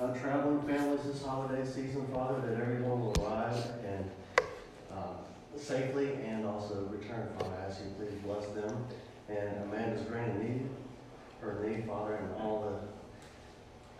uh, traveling families this holiday season, Father, that everyone will arrive and uh, safely and also return, Father. I ask you please bless them and Amanda's grand need, her need, Father, and all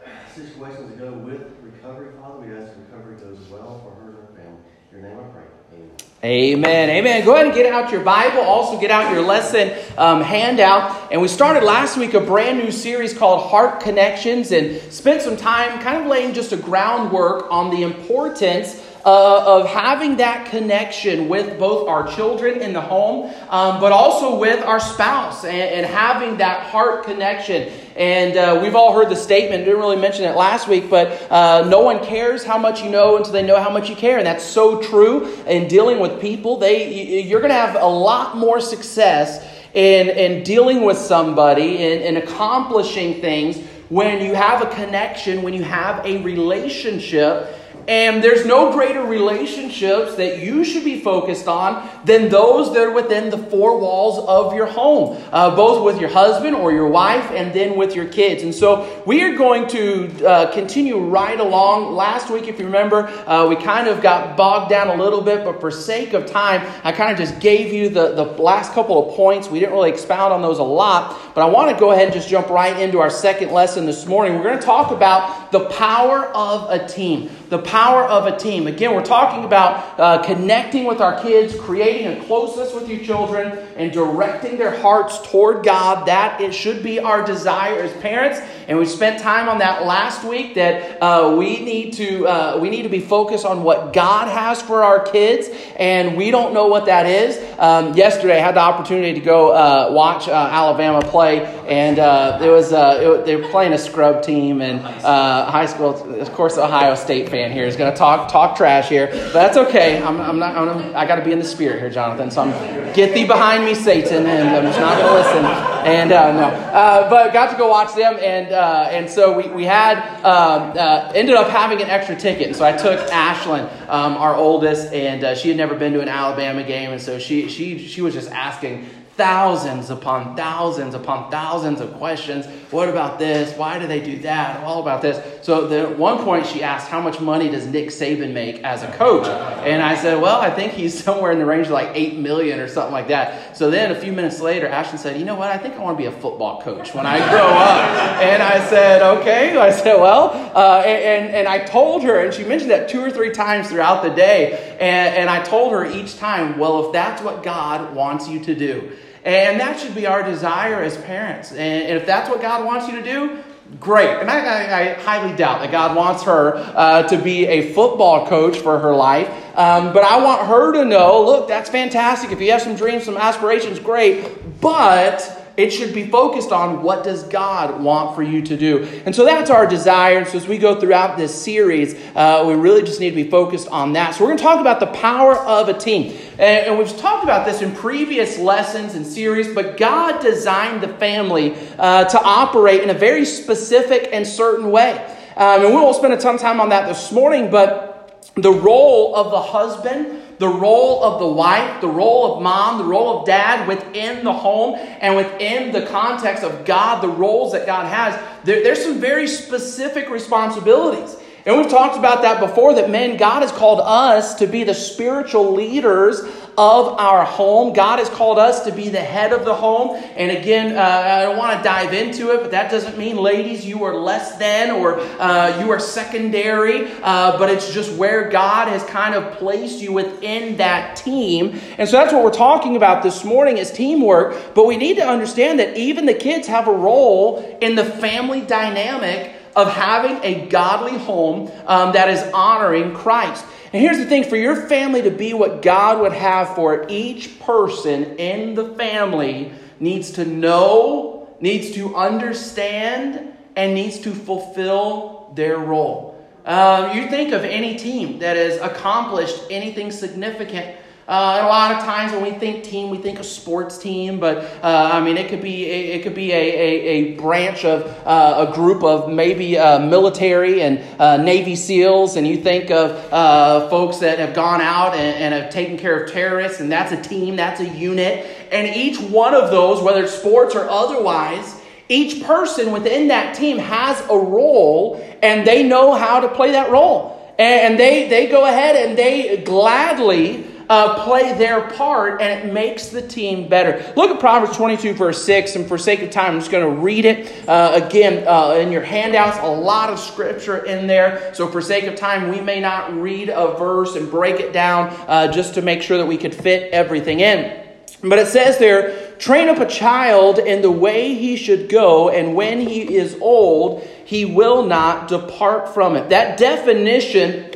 the situations that go with recovery, Father. We ask recovery goes well for her and her family. Your name I pray. Amen. Amen. Amen. Go ahead and get out your Bible. Also, get out your lesson um, handout. And we started last week a brand new series called Heart Connections and spent some time kind of laying just a groundwork on the importance uh, of having that connection with both our children in the home, um, but also with our spouse and, and having that heart connection. And uh, we've all heard the statement, didn't really mention it last week, but uh, no one cares how much you know until they know how much you care. And that's so true in dealing with people. They, you're going to have a lot more success in, in dealing with somebody and, and accomplishing things when you have a connection, when you have a relationship and there's no greater relationships that you should be focused on than those that are within the four walls of your home, uh, both with your husband or your wife and then with your kids. And so we are going to uh, continue right along. Last week, if you remember, uh, we kind of got bogged down a little bit, but for sake of time, I kind of just gave you the, the last couple of points. We didn't really expound on those a lot, but I want to go ahead and just jump right into our second lesson this morning. We're going to talk about the power of a team. The power of a team. Again, we're talking about uh, connecting with our kids, creating a closeness with your children, and directing their hearts toward God. That it should be our desire as parents. And we spent time on that last week. That uh, we need to uh, we need to be focused on what God has for our kids, and we don't know what that is. Um, yesterday, I had the opportunity to go uh, watch uh, Alabama play, and uh, it was it, they were playing a scrub team and high school. Of course, Ohio State fan here is going to talk talk trash here, but that's okay. I'm, I'm not. I'm, I got to be in the spirit here, Jonathan. So I'm get thee behind me, Satan, and I'm just not going to listen. And uh, no, uh, but got to go watch them, and uh, and so we we had um, uh, ended up having an extra ticket. And so I took Ashlyn, um, our oldest, and uh, she had never been to an Alabama game, and so she she she was just asking thousands upon thousands upon thousands of questions. What about this? Why do they do that? All about this. So at one point she asked, How much money does Nick Saban make as a coach? And I said, Well, I think he's somewhere in the range of like eight million or something like that. So then a few minutes later, Ashton said, You know what? I think I want to be a football coach when I grow up. And I said, Okay. I said, Well, uh, and, and I told her, and she mentioned that two or three times throughout the day. And, and I told her each time, Well, if that's what God wants you to do, and that should be our desire as parents. And if that's what God wants you to do, great. And I, I, I highly doubt that God wants her uh, to be a football coach for her life. Um, but I want her to know look, that's fantastic. If you have some dreams, some aspirations, great. But it should be focused on what does God want for you to do. And so that's our desire. And so as we go throughout this series, uh, we really just need to be focused on that. So we're going to talk about the power of a team. And, and we've talked about this in previous lessons and series, but God designed the family uh, to operate in a very specific and certain way. Um, and we won't spend a ton of time on that this morning, but the role of the husband the role of the wife, the role of mom, the role of dad within the home and within the context of God, the roles that God has, there, there's some very specific responsibilities. And we've talked about that before that men, God has called us to be the spiritual leaders of our home. God has called us to be the head of the home. And again, uh, I don't want to dive into it, but that doesn't mean, ladies, you are less than or uh, you are secondary, uh, but it's just where God has kind of placed you within that team. And so that's what we're talking about this morning is teamwork. But we need to understand that even the kids have a role in the family dynamic of having a godly home um, that is honoring Christ. And here's the thing for your family to be what God would have for it, each person in the family needs to know, needs to understand, and needs to fulfill their role. Uh, you think of any team that has accomplished anything significant uh, a lot of times when we think team, we think a sports team, but uh, I mean it could be a, it could be a, a, a branch of uh, a group of maybe uh, military and uh, Navy SEALs, and you think of uh, folks that have gone out and, and have taken care of terrorists, and that's a team, that's a unit, and each one of those, whether it's sports or otherwise, Each person within that team has a role and they know how to play that role. And they, they go ahead and they gladly uh, play their part and it makes the team better. Look at Proverbs 22, verse 6, and for sake of time, I'm just going to read it. Uh, again, uh, in your handouts, a lot of scripture in there. So, for sake of time, we may not read a verse and break it down uh, just to make sure that we could fit everything in. But it says there, train up a child in the way he should go, and when he is old, he will not depart from it. That definition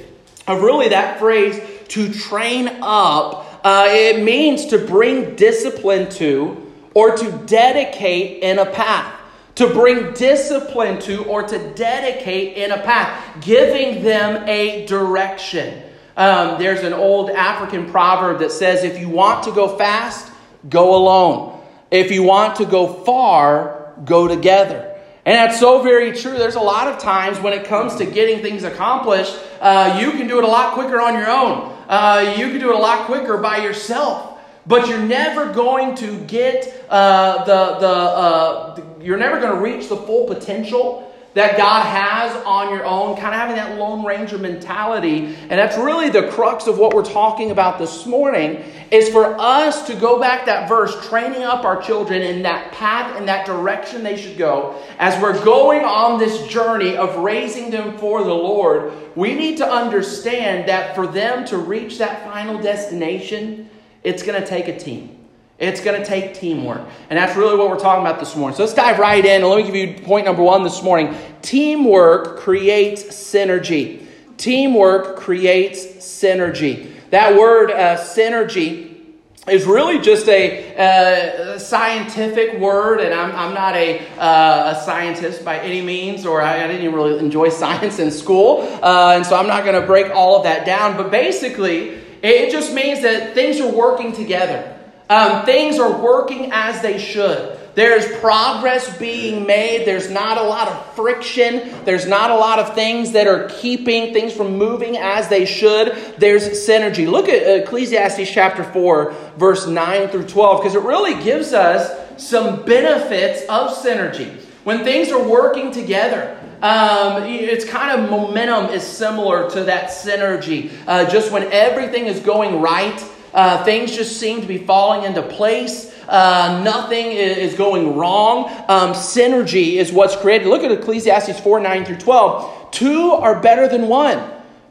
of really that phrase, to train up, uh, it means to bring discipline to or to dedicate in a path. To bring discipline to or to dedicate in a path, giving them a direction. Um, there's an old African proverb that says if you want to go fast, go alone. If you want to go far, go together. And that's so very true. There's a lot of times when it comes to getting things accomplished, uh, you can do it a lot quicker on your own. Uh, you can do it a lot quicker by yourself, but you're never going to get uh, the, the, uh, you're never going to reach the full potential that God has on your own, kind of having that Lone Ranger mentality. And that's really the crux of what we're talking about this morning is for us to go back that verse, training up our children in that path, in that direction they should go. As we're going on this journey of raising them for the Lord, we need to understand that for them to reach that final destination, it's going to take a team. It's going to take teamwork. And that's really what we're talking about this morning. So let's dive right in. Let me give you point number one this morning. Teamwork creates synergy. Teamwork creates synergy. That word uh, synergy is really just a, uh, scientific word, and I'm, I'm not a, uh, a scientist by any means, or I, I, didn't even really enjoy science in school, uh, and so I'm not going to break all of that down. But basically, it just means that things are working together. Um, things are working as they should. There's progress being made. There's not a lot of friction. There's not a lot of things that are keeping things from moving as they should. There's synergy. Look at Ecclesiastes chapter 4, verse 9 through 12, because it really gives us some benefits of synergy. When things are working together, um, it's kind of momentum is similar to that synergy. Uh, just when everything is going right, uh, things just seem to be falling into place. Uh, nothing is going wrong. Um, synergy is what's created. Look at Ecclesiastes 4 9 through 12. Two are better than one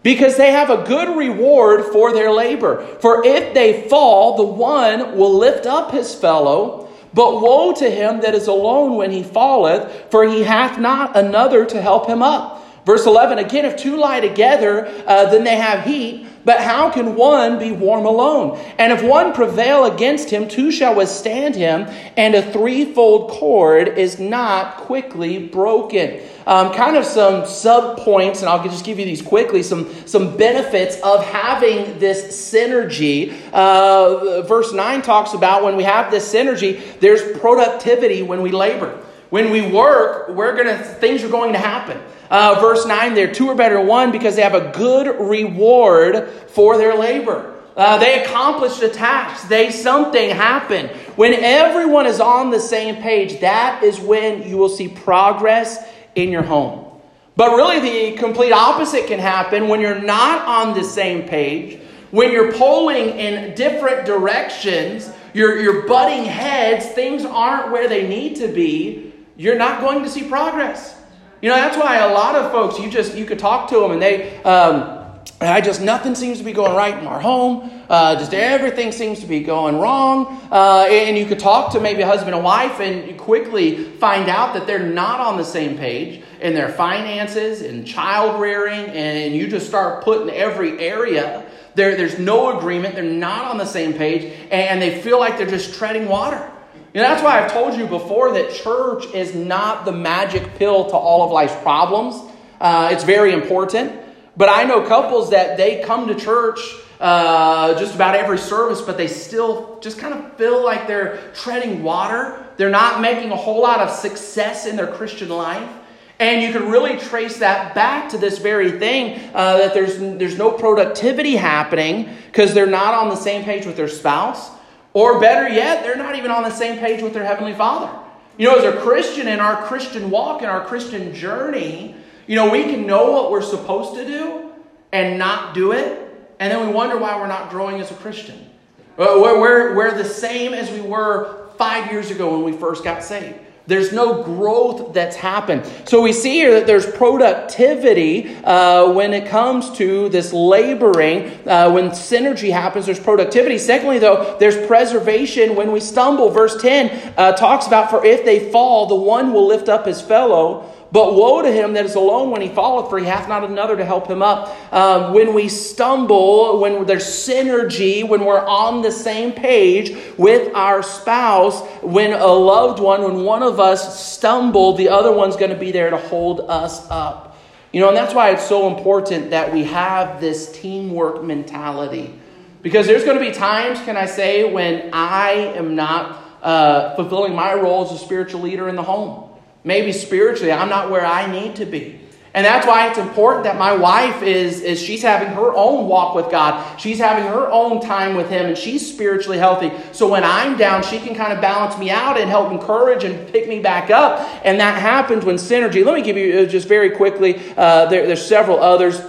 because they have a good reward for their labor. For if they fall, the one will lift up his fellow. But woe to him that is alone when he falleth, for he hath not another to help him up. Verse 11 again, if two lie together, uh, then they have heat. But how can one be warm alone? And if one prevail against him, two shall withstand him, and a threefold cord is not quickly broken. Um, kind of some sub points, and I'll just give you these quickly some, some benefits of having this synergy. Uh, verse 9 talks about when we have this synergy, there's productivity when we labor. When we work, we're gonna things are going to happen. Uh, verse 9 there, two are better than one because they have a good reward for their labor. Uh, they accomplished a task. They something happened. When everyone is on the same page, that is when you will see progress in your home. But really, the complete opposite can happen when you're not on the same page, when you're pulling in different directions, you're, you're butting heads, things aren't where they need to be, you're not going to see progress. You know, that's why a lot of folks, you just, you could talk to them and they, um, I just, nothing seems to be going right in our home. Uh, just everything seems to be going wrong. Uh, and you could talk to maybe a husband and wife and quickly find out that they're not on the same page in their finances and child rearing. And you just start putting every area. There, there's no agreement. They're not on the same page. And they feel like they're just treading water. You know, that's why I've told you before that church is not the magic pill to all of life's problems. Uh, it's very important. But I know couples that they come to church uh, just about every service, but they still just kind of feel like they're treading water. They're not making a whole lot of success in their Christian life. And you can really trace that back to this very thing uh, that there's, there's no productivity happening because they're not on the same page with their spouse. Or better yet, they're not even on the same page with their Heavenly Father. You know, as a Christian in our Christian walk, in our Christian journey, you know, we can know what we're supposed to do and not do it, and then we wonder why we're not growing as a Christian. Uh, we're, we're, we're the same as we were five years ago when we first got saved. There's no growth that's happened. So we see here that there's productivity uh, when it comes to this laboring. Uh, when synergy happens, there's productivity. Secondly, though, there's preservation when we stumble. Verse 10 uh, talks about, For if they fall, the one will lift up his fellow. But woe to him that is alone when he falleth, for he hath not another to help him up. Um, when we stumble, when there's synergy, when we're on the same page with our spouse, when a loved one, when one of us stumble, the other one's going to be there to hold us up. You know, and that's why it's so important that we have this teamwork mentality. Because there's going to be times, can I say, when I am not uh, fulfilling my role as a spiritual leader in the home. Maybe spiritually, I'm not where I need to be. And that's why it's important that my wife is, is she's having her own walk with God. She's having her own time with Him, and she's spiritually healthy. So when I'm down, she can kind of balance me out and help encourage and pick me back up. And that happens when synergy. Let me give you uh, just very quickly, uh, there, there's several others.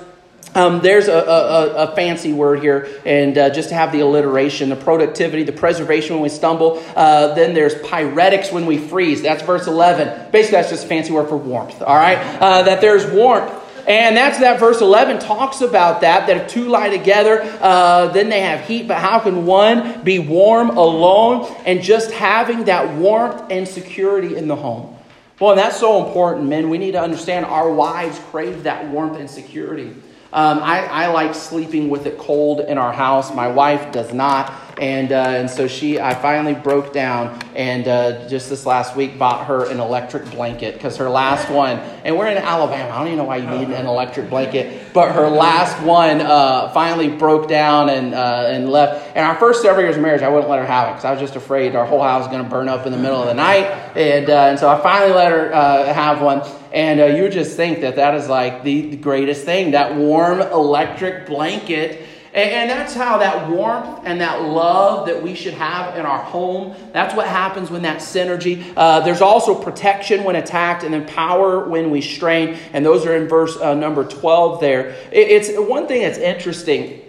Um, there's a, a, a, fancy word here, and uh, just to have the alliteration, the productivity, the preservation when we stumble. Uh, then there's pyretics when we freeze. That's verse 11. Basically, that's just a fancy word for warmth, all right? Uh, that there's warmth. And that's that verse 11 talks about that, that if two lie together, uh, then they have heat. But how can one be warm alone? And just having that warmth and security in the home. Well, and that's so important, men. We need to understand our wives crave that warmth and security. Um, I, I, like sleeping with it cold in our house. My wife does not. And, uh, and so she, I finally broke down and uh, just this last week bought her an electric blanket because her last one, and we're in Alabama. I don't even know why you need an electric blanket, but her last one uh, finally broke down and, uh, and left. And our first several years of marriage, I wouldn't let her have it because I was just afraid our whole house was going to burn up in the middle of the night. And, uh, and so I finally let her uh, have one. And uh, you just think that that is like the, the greatest thing that warm electric blanket. And, and that's how that warmth and that love that we should have in our home, that's what happens when that synergy. Uh, there's also protection when attacked and then power when we strain. And those are in verse uh, number 12 there. It, it's one thing that's interesting.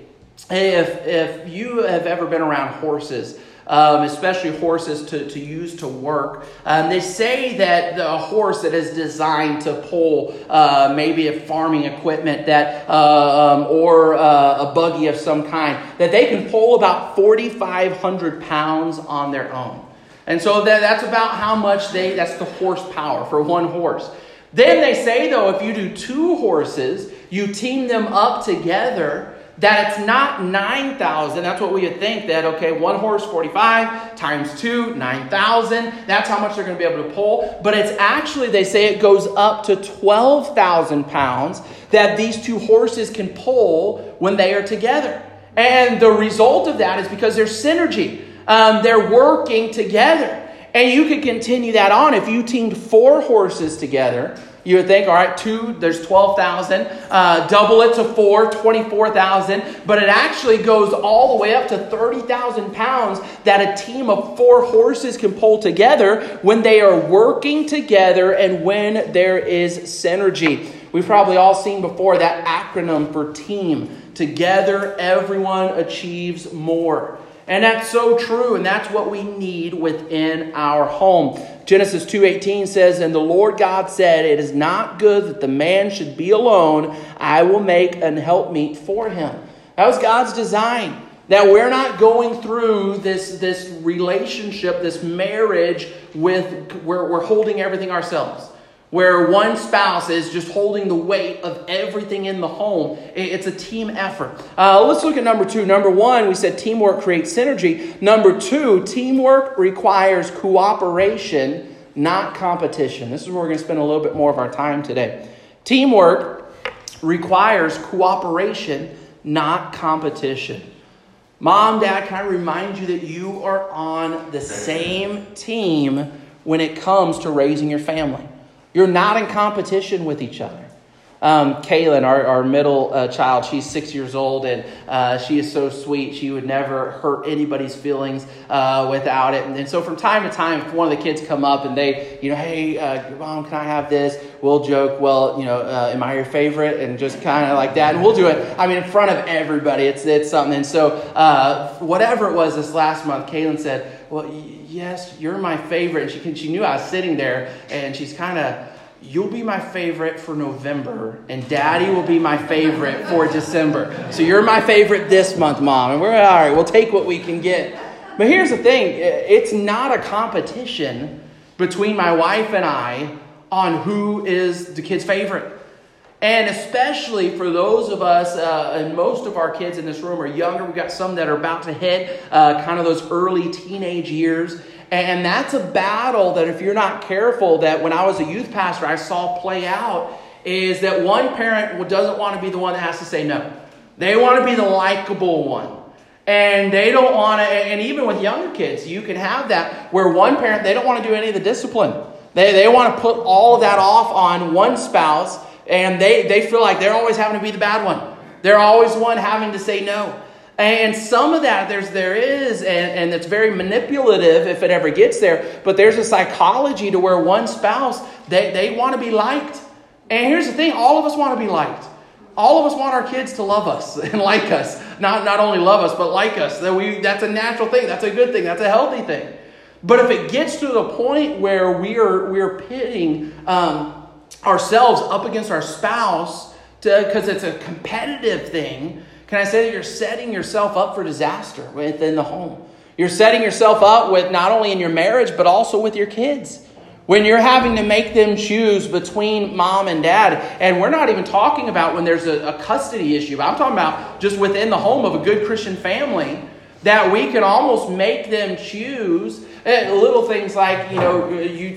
If, if you have ever been around horses, um, especially horses to, to use to work. Um, they say that the, a horse that is designed to pull uh, maybe a farming equipment that, uh, um, or uh, a buggy of some kind, that they can pull about 4,500 pounds on their own. And so that, that's about how much they, that's the horsepower for one horse. Then they say, though, if you do two horses, you team them up together, that it's not 9,000. That's what we would think that, okay, one horse, 45, times two, 9,000. That's how much they're going to be able to pull. But it's actually, they say it goes up to 12,000 pounds that these two horses can pull when they are together. And the result of that is because there's synergy. Um, they're working together. And you could continue that on if you teamed four horses together you would think, all right, two, there's 12,000. Uh, double it to four, 24,000. But it actually goes all the way up to 30,000 pounds that a team of four horses can pull together when they are working together and when there is synergy. We've probably all seen before that acronym for team. Together, everyone achieves more. And that's so true, and that's what we need within our home. Genesis 2:18 says, "And the Lord God said, It is not good that the man should be alone. I will make an helpmeet for him." That was God's design. That we're not going through this, this relationship, this marriage with where we're holding everything ourselves where one spouse is just holding the weight of everything in the home. It's a team effort. Uh, let's look at number two. Number one, we said teamwork creates synergy. Number two, teamwork requires cooperation, not competition. This is where we're going to spend a little bit more of our time today. Teamwork requires cooperation, not competition. Mom, dad, can I remind you that you are on the same team when it comes to raising your family? You're not in competition with each other. Um, Kaylin, our, our middle uh, child, she's six years old and uh, she is so sweet. She would never hurt anybody's feelings uh, without it. And, and, so from time to time, if one of the kids come up and they, you know, hey, uh, mom, can I have this? We'll joke, well, you know, uh, am I your favorite? And just kind of like that. And we'll do it, I mean, in front of everybody. It's, it's something. And so uh, whatever it was this last month, Kaylin said, well, yes, you're my favorite. And she, she knew I was sitting there and she's kind of, you'll be my favorite for November, and daddy will be my favorite for December. So you're my favorite this month, mom. And we're all right, we'll take what we can get. But here's the thing it's not a competition between my wife and I on who is the kid's favorite. And especially for those of us, uh, and most of our kids in this room are younger. We've got some that are about to hit uh, kind of those early teenage years. And that's a battle that if you're not careful, that when I was a youth pastor, I saw play out is that one parent doesn't want to be the one that has to say no. They want to be the likable one. And they don't want to, and even with younger kids, you can have that where one parent, they don't want to do any of the discipline. They, they want to put all of that off on one spouse, and they, they feel like they're always having to be the bad one. They're always one having to say no. And some of that there's there is, and, and it's very manipulative if it ever gets there, but there's a psychology to where one spouse, they, they want to be liked. And here's the thing, all of us want to be liked. All of us want our kids to love us and like us. Not, not only love us, but like us. That we, that's a natural thing. That's a good thing. That's a healthy thing. But if it gets to the point where we are, we are pitting um, ourselves up against our spouse because it's a competitive thing, can I say that you're setting yourself up for disaster within the home? You're setting yourself up with not only in your marriage, but also with your kids. When you're having to make them choose between mom and dad, and we're not even talking about when there's a, a custody issue, I'm talking about just within the home of a good Christian family, that we can almost make them choose eh, little things like you know you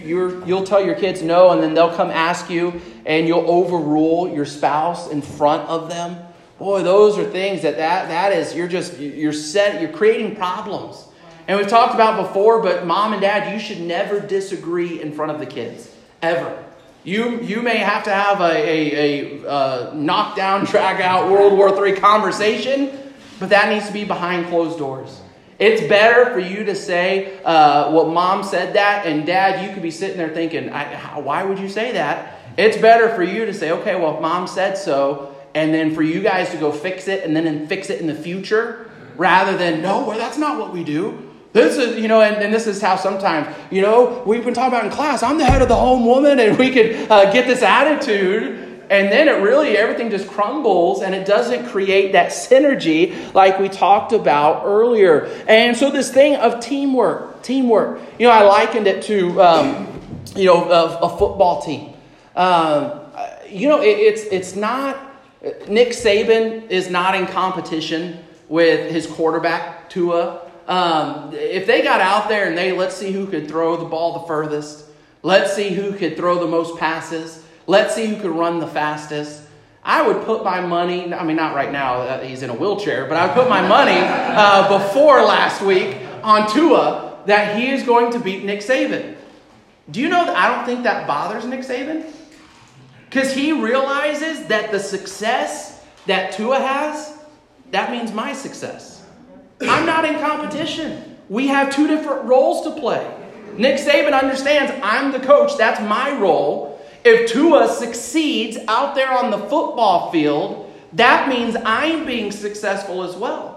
you will tell your kids no and then they'll come ask you and you'll overrule your spouse in front of them Boy, those are things that, that that is you're just you're set you're creating problems. And we've talked about before, but mom and dad, you should never disagree in front of the kids. Ever. You, you may have to have a, a, a uh, knockdown, drag out World War III conversation, but that needs to be behind closed doors. It's better for you to say, uh, well, mom said that, and dad, you could be sitting there thinking, why would you say that? It's better for you to say, okay, well, mom said so, and then for you guys to go fix it and then fix it in the future rather than, no, well, that's not what we do. This is, you know, and, and this is how sometimes, you know, we've been talking about in class, I'm the head of the home woman, and we could uh, get this attitude. And then it really, everything just crumbles and it doesn't create that synergy like we talked about earlier. And so, this thing of teamwork, teamwork, you know, I likened it to, um, you know, a, a football team. Um, you know, it, it's, it's not Nick Saban is not in competition with his quarterback, Tua. Um, if they got out there and they, let's see who could throw the ball the furthest, let's see who could throw the most passes, let's see who could run the fastest. I would put my money, I mean, not right now, uh, he's in a wheelchair, but I would put my money uh, before last week on Tua that he is going to beat Nick Saban. Do you know that I don't think that bothers Nick Saban? Because he realizes that the success that Tua has, that means my success. I'm not in competition. We have two different roles to play. Nick Saban understands I'm the coach, that's my role. If Tua succeeds out there on the football field, that means I'm being successful as well.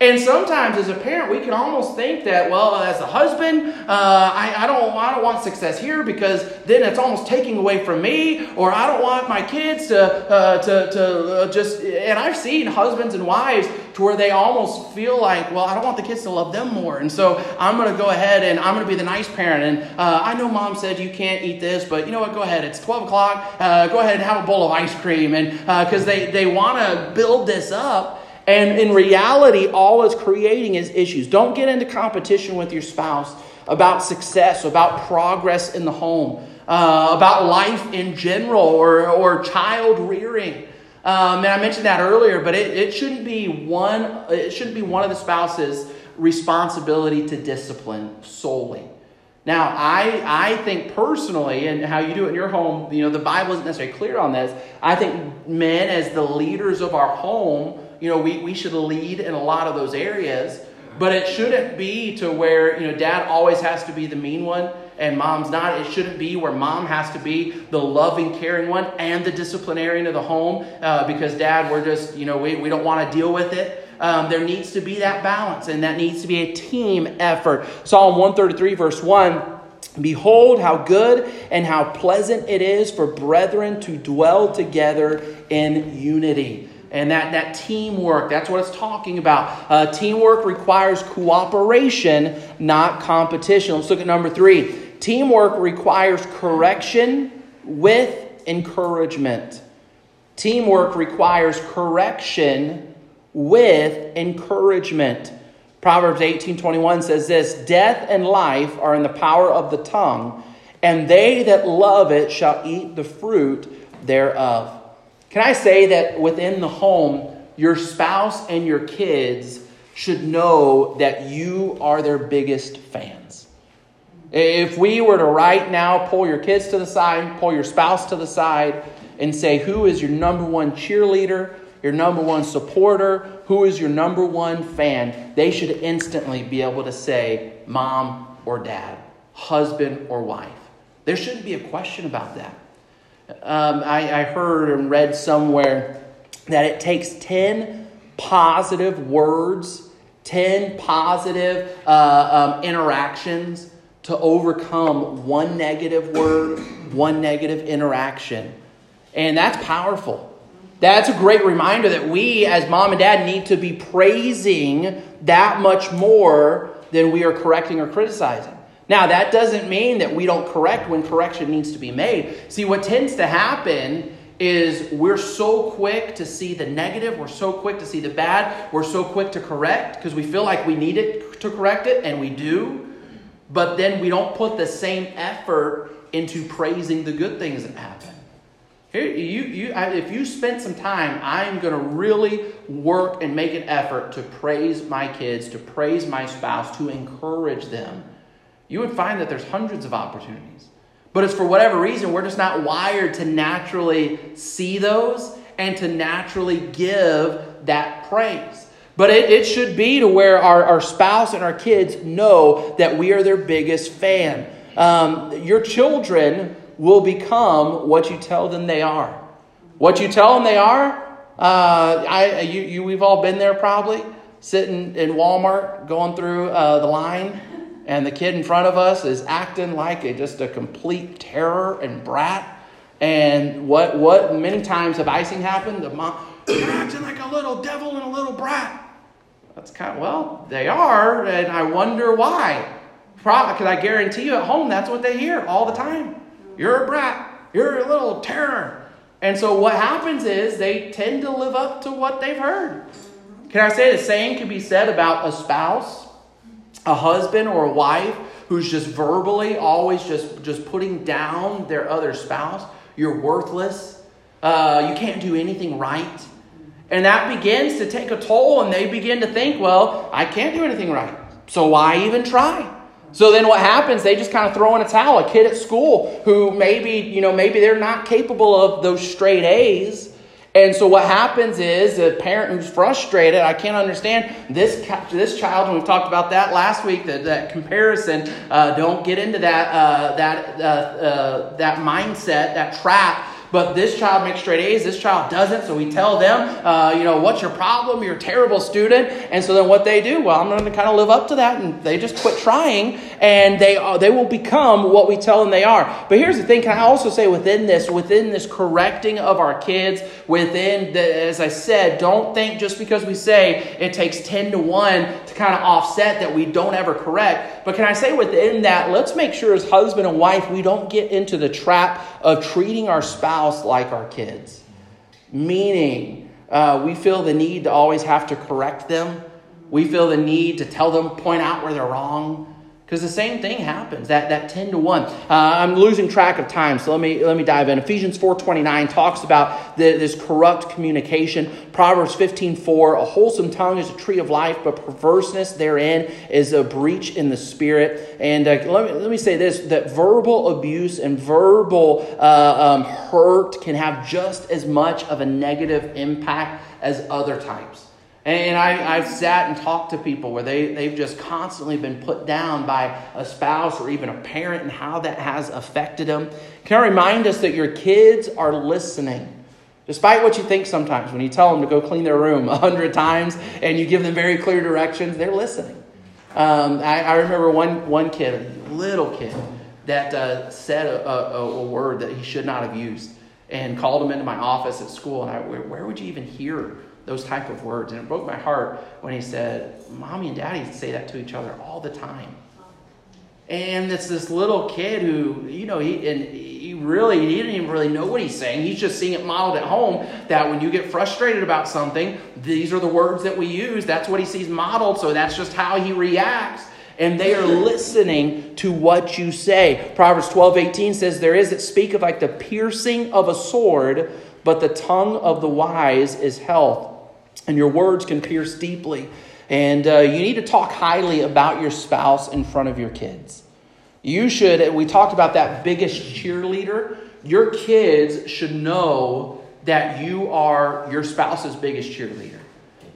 And sometimes, as a parent, we can almost think that, well, as a husband, uh, I, I, don't, I don't want success here because then it's almost taking away from me, or I don't want my kids to, uh, to, to uh, just. And I've seen husbands and wives to where they almost feel like, well, I don't want the kids to love them more. And so I'm going to go ahead and I'm going to be the nice parent. And uh, I know mom said you can't eat this, but you know what? Go ahead. It's 12 o'clock. Uh, go ahead and have a bowl of ice cream. And because uh, they, they want to build this up. And in reality, all it's creating is issues. Don't get into competition with your spouse about success, about progress in the home, uh, about life in general, or, or child rearing. Um, and I mentioned that earlier, but it, it shouldn't be one. It shouldn't be one of the spouses' responsibility to discipline solely. Now, I, I think personally, and how you do it in your home, you know, the Bible isn't necessarily clear on this. I think men, as the leaders of our home, you know, we, we should lead in a lot of those areas. But it shouldn't be to where, you know, dad always has to be the mean one and mom's not. It shouldn't be where mom has to be the loving, caring one and the disciplinarian of the home uh, because dad, we're just, you know, we, we don't want to deal with it. Um, there needs to be that balance, and that needs to be a team effort. Psalm 133, verse 1 Behold, how good and how pleasant it is for brethren to dwell together in unity. And that, that teamwork, that's what it's talking about. Uh, teamwork requires cooperation, not competition. Let's look at number three. Teamwork requires correction with encouragement. Teamwork requires correction with encouragement. Proverbs 18:21 says this, "Death and life are in the power of the tongue, and they that love it shall eat the fruit thereof." Can I say that within the home, your spouse and your kids should know that you are their biggest fans? If we were to right now pull your kids to the side, pull your spouse to the side, and say, Who is your number one cheerleader? your number one supporter, who is your number one fan, they should instantly be able to say mom or dad, husband or wife. There shouldn't be a question about that. Um, I, I heard and read somewhere that it takes 10 positive words, 10 positive uh, um, interactions to overcome one negative word, one negative interaction. And that's powerful. That's a great reminder that we, as mom and dad, need to be praising that much more than we are correcting or criticizing. Now, that doesn't mean that we don't correct when correction needs to be made. See, what tends to happen is we're so quick to see the negative, we're so quick to see the bad, we're so quick to correct because we feel like we need it to correct it, and we do. But then we don't put the same effort into praising the good things that happen. Here, you, you, if you spend some time, I'm going to really work and make an effort to praise my kids, to praise my spouse, to encourage them. You would find that there's hundreds of opportunities. But it's for whatever reason, we're just not wired to naturally see those and to naturally give that praise. But it, it should be to where our, our spouse and our kids know that we are their biggest fan. Um, your children will become what you tell them they are. What you tell them they are, uh, I, you, you, we've all been there probably, sitting in Walmart going through uh, the line, and the kid in front of us is acting like a, just a complete terror and brat. And what, what many times have icing happened? The mom, you're acting like a little devil and a little brat. That's kind of, well, they are, and I wonder why. Probably, because I guarantee you at home, that's what they hear all the time. You're a brat. You're a little terror. And so what happens is they tend to live up to what they've heard. Can I say the same can be said about a spouse, a husband or a wife who's just verbally always just, just putting down their other spouse? You're worthless. Uh, you can't do anything right. And that begins to take a toll, and they begin to think, well, I can't do anything right. So why even try? So then what happens? They just kind of throw in a towel. A kid at school who maybe, you know, maybe they're not capable of those straight A's. And so what happens is a parent who's frustrated, I can't understand this this child, and we've talked about that last week, that, that comparison, uh, don't get into that, uh, that, uh, uh that mindset, that trap but this child makes straight A's, this child doesn't. So we tell them, uh, you know, what's your problem? You're a terrible student. And so then what they do? Well, I'm going to kind of live up to that, and they just quit trying, and they are, they will become what we tell them they are. But here's the thing: can I also say within this, within this correcting of our kids, within the, as I said, don't think just because we say it takes ten to one to kind of offset that we don't ever correct. But can I say within that, let's make sure as husband and wife we don't get into the trap of treating our spouse like our kids. Meaning, uh, we feel the need to always have to correct them. We feel the need to tell them, point out where they're wrong. Because the same thing happens, that, that 10 to 1. Uh, I'm losing track of time, so let me, let me dive in. Ephesians 4.29 talks about the, this corrupt communication. Proverbs 15.4, a wholesome tongue is a tree of life, but perverseness therein is a breach in the spirit. And uh, let, me, let me say this, that verbal abuse and verbal uh, um, hurt can have just as much of a negative impact as other types. And I, I've sat and talked to people where they, they've just constantly been put down by a spouse or even a parent and how that has affected them. Can I remind us that your kids are listening? Despite what you think sometimes, when you tell them to go clean their room a hundred times and you give them very clear directions, they're listening. Um, I, I, remember one, one kid, a little kid, that uh, said a, a, a, word that he should not have used and called him into my office at school. And I, where, where would you even hear those type of words. And it broke my heart when he said, Mommy and Daddy say that to each other all the time. And it's this little kid who, you know, he and he really he didn't even really know what he's saying. He's just seeing it modeled at home that when you get frustrated about something, these are the words that we use. That's what he sees modeled, so that's just how he reacts. And they are listening to what you say. Proverbs 12, 18 says, There is that speaketh like the piercing of a sword, but the tongue of the wise is health and your words can pierce deeply. And uh, you need to talk highly about your spouse in front of your kids. You should, we talked about that biggest cheerleader. Your kids should know that you are your spouse's biggest cheerleader.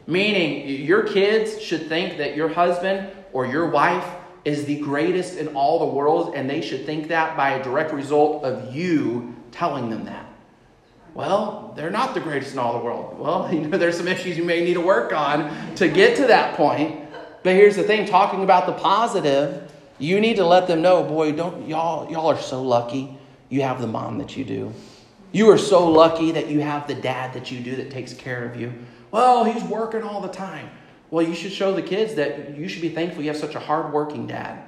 Meaning, your kids should think that your husband or your wife is the greatest in all the world, and they should think that by a direct result of you telling them that. Well, they're not the greatest in all the world. Well, you know, there's some issues you may need to work on to get to that point. But here's the thing, talking about the positive, you need to let them know, boy, don't y'all y'all are so lucky you have the mom that you do. You are so lucky that you have the dad that you do that takes care of you. Well, he's working all the time. Well, you should show the kids that you should be thankful you have such a hardworking dad.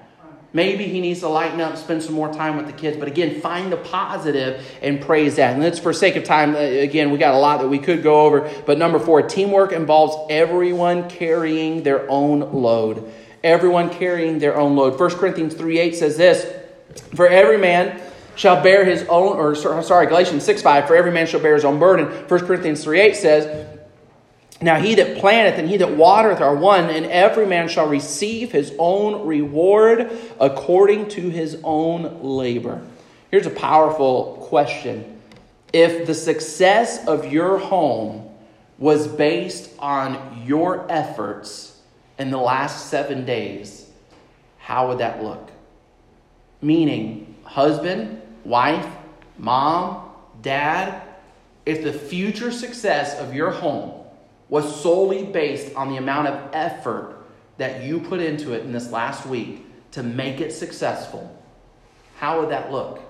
Maybe he needs to lighten up, spend some more time with the kids. But again, find the positive and praise that. And that's for sake of time. Uh, again, we got a lot that we could go over. But number four, teamwork involves everyone carrying their own load. Everyone carrying their own load. 1 Corinthians 3 8 says this For every man shall bear his own, or sorry, Galatians 6 5, for every man shall bear his own burden. 1 Corinthians 3 8 says, now he that planteth and he that watereth are one, and every man shall receive his own reward according to his own labor. Here's a powerful question. If the success of your home was based on your efforts in the last seven days, how would that look? Meaning, husband, wife, mom, dad, if the future success of your home was solely based on the amount of effort that you put into it in this last week to make it successful, how would that look?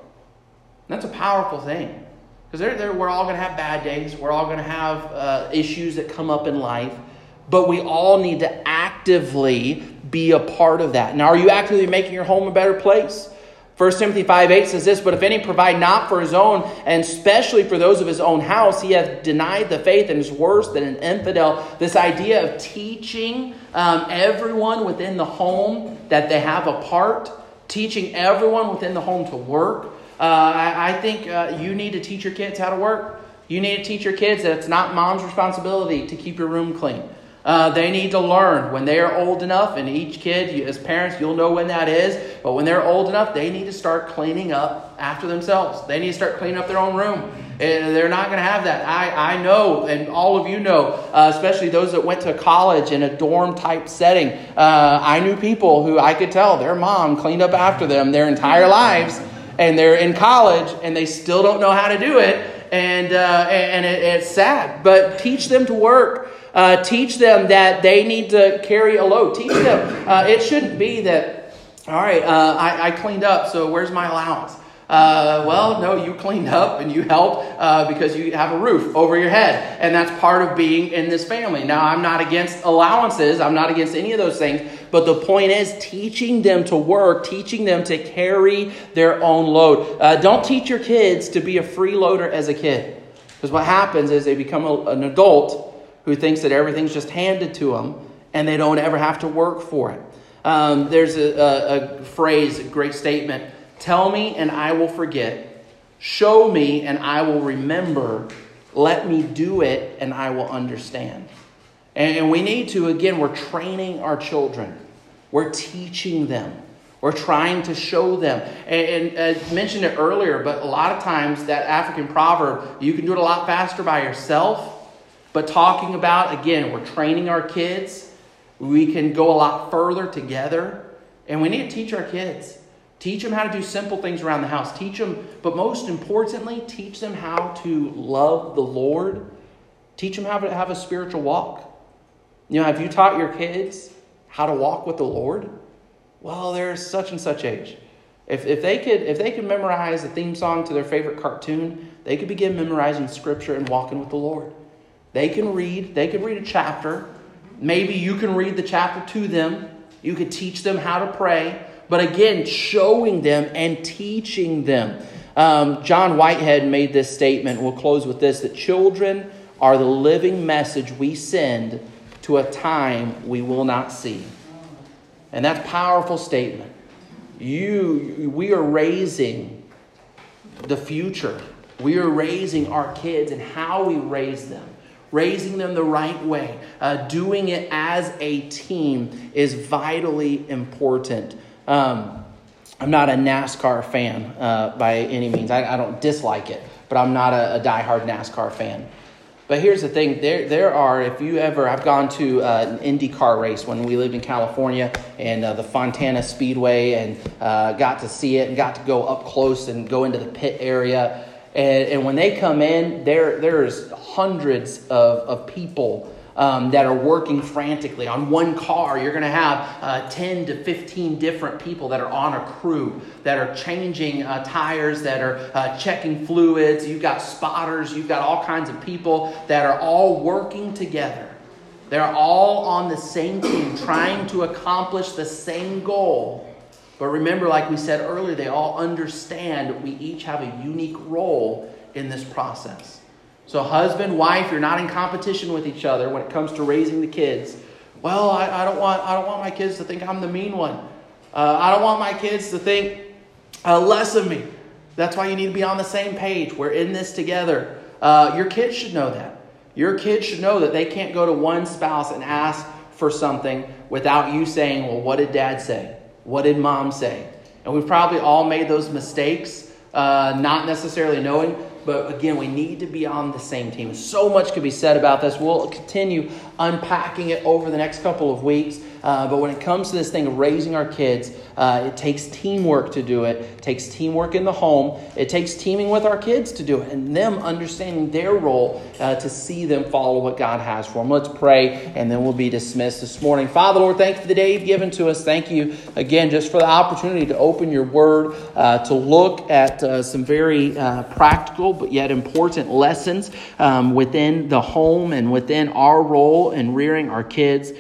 That's a powerful thing. Because we're all going to have bad days. We're all going to have uh, issues that come up in life. But we all need to actively be a part of that. Now, are you actively making your home a better place? 1 Timothy 5 8 says this, But if any provide not for his own, and especially for those of his own house, he hath denied the faith and is worse than an infidel. This idea of teaching um, everyone within the home that they have a part, teaching everyone within the home to work. Uh, I, I, think uh, you need to teach your kids how to work. You need to teach your kids that it's not mom's responsibility to keep your room clean. Uh, they need to learn when they are old enough, and each kid, as parents, you'll know when that is. But when they're old enough, they need to start cleaning up after themselves. They need to start cleaning up their own room. And they're not going to have that. I, I know, and all of you know, uh, especially those that went to college in a dorm type setting. Uh, I knew people who I could tell their mom cleaned up after them their entire lives, and they're in college, and they still don't know how to do it. And, uh, and it, it's sad. But teach them to work. Uh, teach them that they need to carry a load. Teach them. Uh, it shouldn't be that, all right, uh, I, I, cleaned up, so where's my allowance? Uh, well, no, you cleaned up and you helped uh, because you have a roof over your head. And that's part of being in this family. Now, I'm not against allowances, I'm not against any of those things. But the point is teaching them to work, teaching them to carry their own load. Uh, don't teach your kids to be a freeloader as a kid. Because what happens is they become a, an adult who thinks that everything's just handed to them and they don't ever have to work for it. Um, there's a, a, a phrase, a great statement Tell me, and I will forget. Show me, and I will remember. Let me do it, and I will understand. And we need to, again, we're training our children, we're teaching them. We're trying to show them. And, and I mentioned it earlier, but a lot of times that African proverb, you can do it a lot faster by yourself. But talking about, again, we're training our kids. We can go a lot further together. And we need to teach our kids. Teach them how to do simple things around the house. Teach them, but most importantly, teach them how to love the Lord. Teach them how to have a spiritual walk. You know, have you taught your kids how to walk with the Lord? Well, they're such and such age. If, if, they could, if they could memorize a theme song to their favorite cartoon, they could begin memorizing scripture and walking with the Lord. They can read, they can read a chapter. Maybe you can read the chapter to them. You could teach them how to pray. But again, showing them and teaching them. Um, John Whitehead made this statement. We'll close with this that children are the living message we send to a time we will not see. And that's powerful statement. You, we are raising the future. We are raising our kids and how we raise them. Raising them the right way, uh, doing it as a team is vitally important. Um, I'm not a NASCAR fan uh, by any means. I, I, don't dislike it, but I'm not a, a diehard NASCAR fan. But here's the thing: there, there are. If you ever, I've gone to uh, an IndyCar race when we lived in California, and uh, the Fontana Speedway, and uh, got to see it, and got to go up close and go into the pit area. And, and when they come in, there, there's hundreds of, of people um, that are working frantically. On one car, you're going to have uh, 10 to 15 different people that are on a crew that are changing uh, tires, that are uh, checking fluids. You've got spotters, you've got all kinds of people that are all working together. They're all on the same team, trying to accomplish the same goal. But remember, like we said earlier, they all understand we each have a unique role in this process. So, husband, wife, you're not in competition with each other when it comes to raising the kids. Well, I, I don't, want, I don't want my kids to think I'm the mean one. Uh, I don't want my kids to think uh, less of me. That's why you need to be on the same page. We're in this together. Uh, your kids should know that. Your kids should know that they can't go to one spouse and ask for something without you saying, Well, what did dad say? What did mom say? And we've probably all made those mistakes, uh, not necessarily knowing. But again, we need to be on the same team. So much could be said about this. We'll continue unpacking it over the next couple of weeks. Uh, but when it comes to this thing of raising our kids, uh, it takes teamwork to do it. It takes teamwork in the home. It takes teaming with our kids to do it, and them understanding their role uh, to see them follow what God has for them. Let's pray, and then we'll be dismissed this morning. Father, Lord, thank you for the day you've given to us. Thank you again just for the opportunity to open your word, uh, to look at uh, some very uh, practical but yet important lessons um, within the home and within our role in rearing our kids.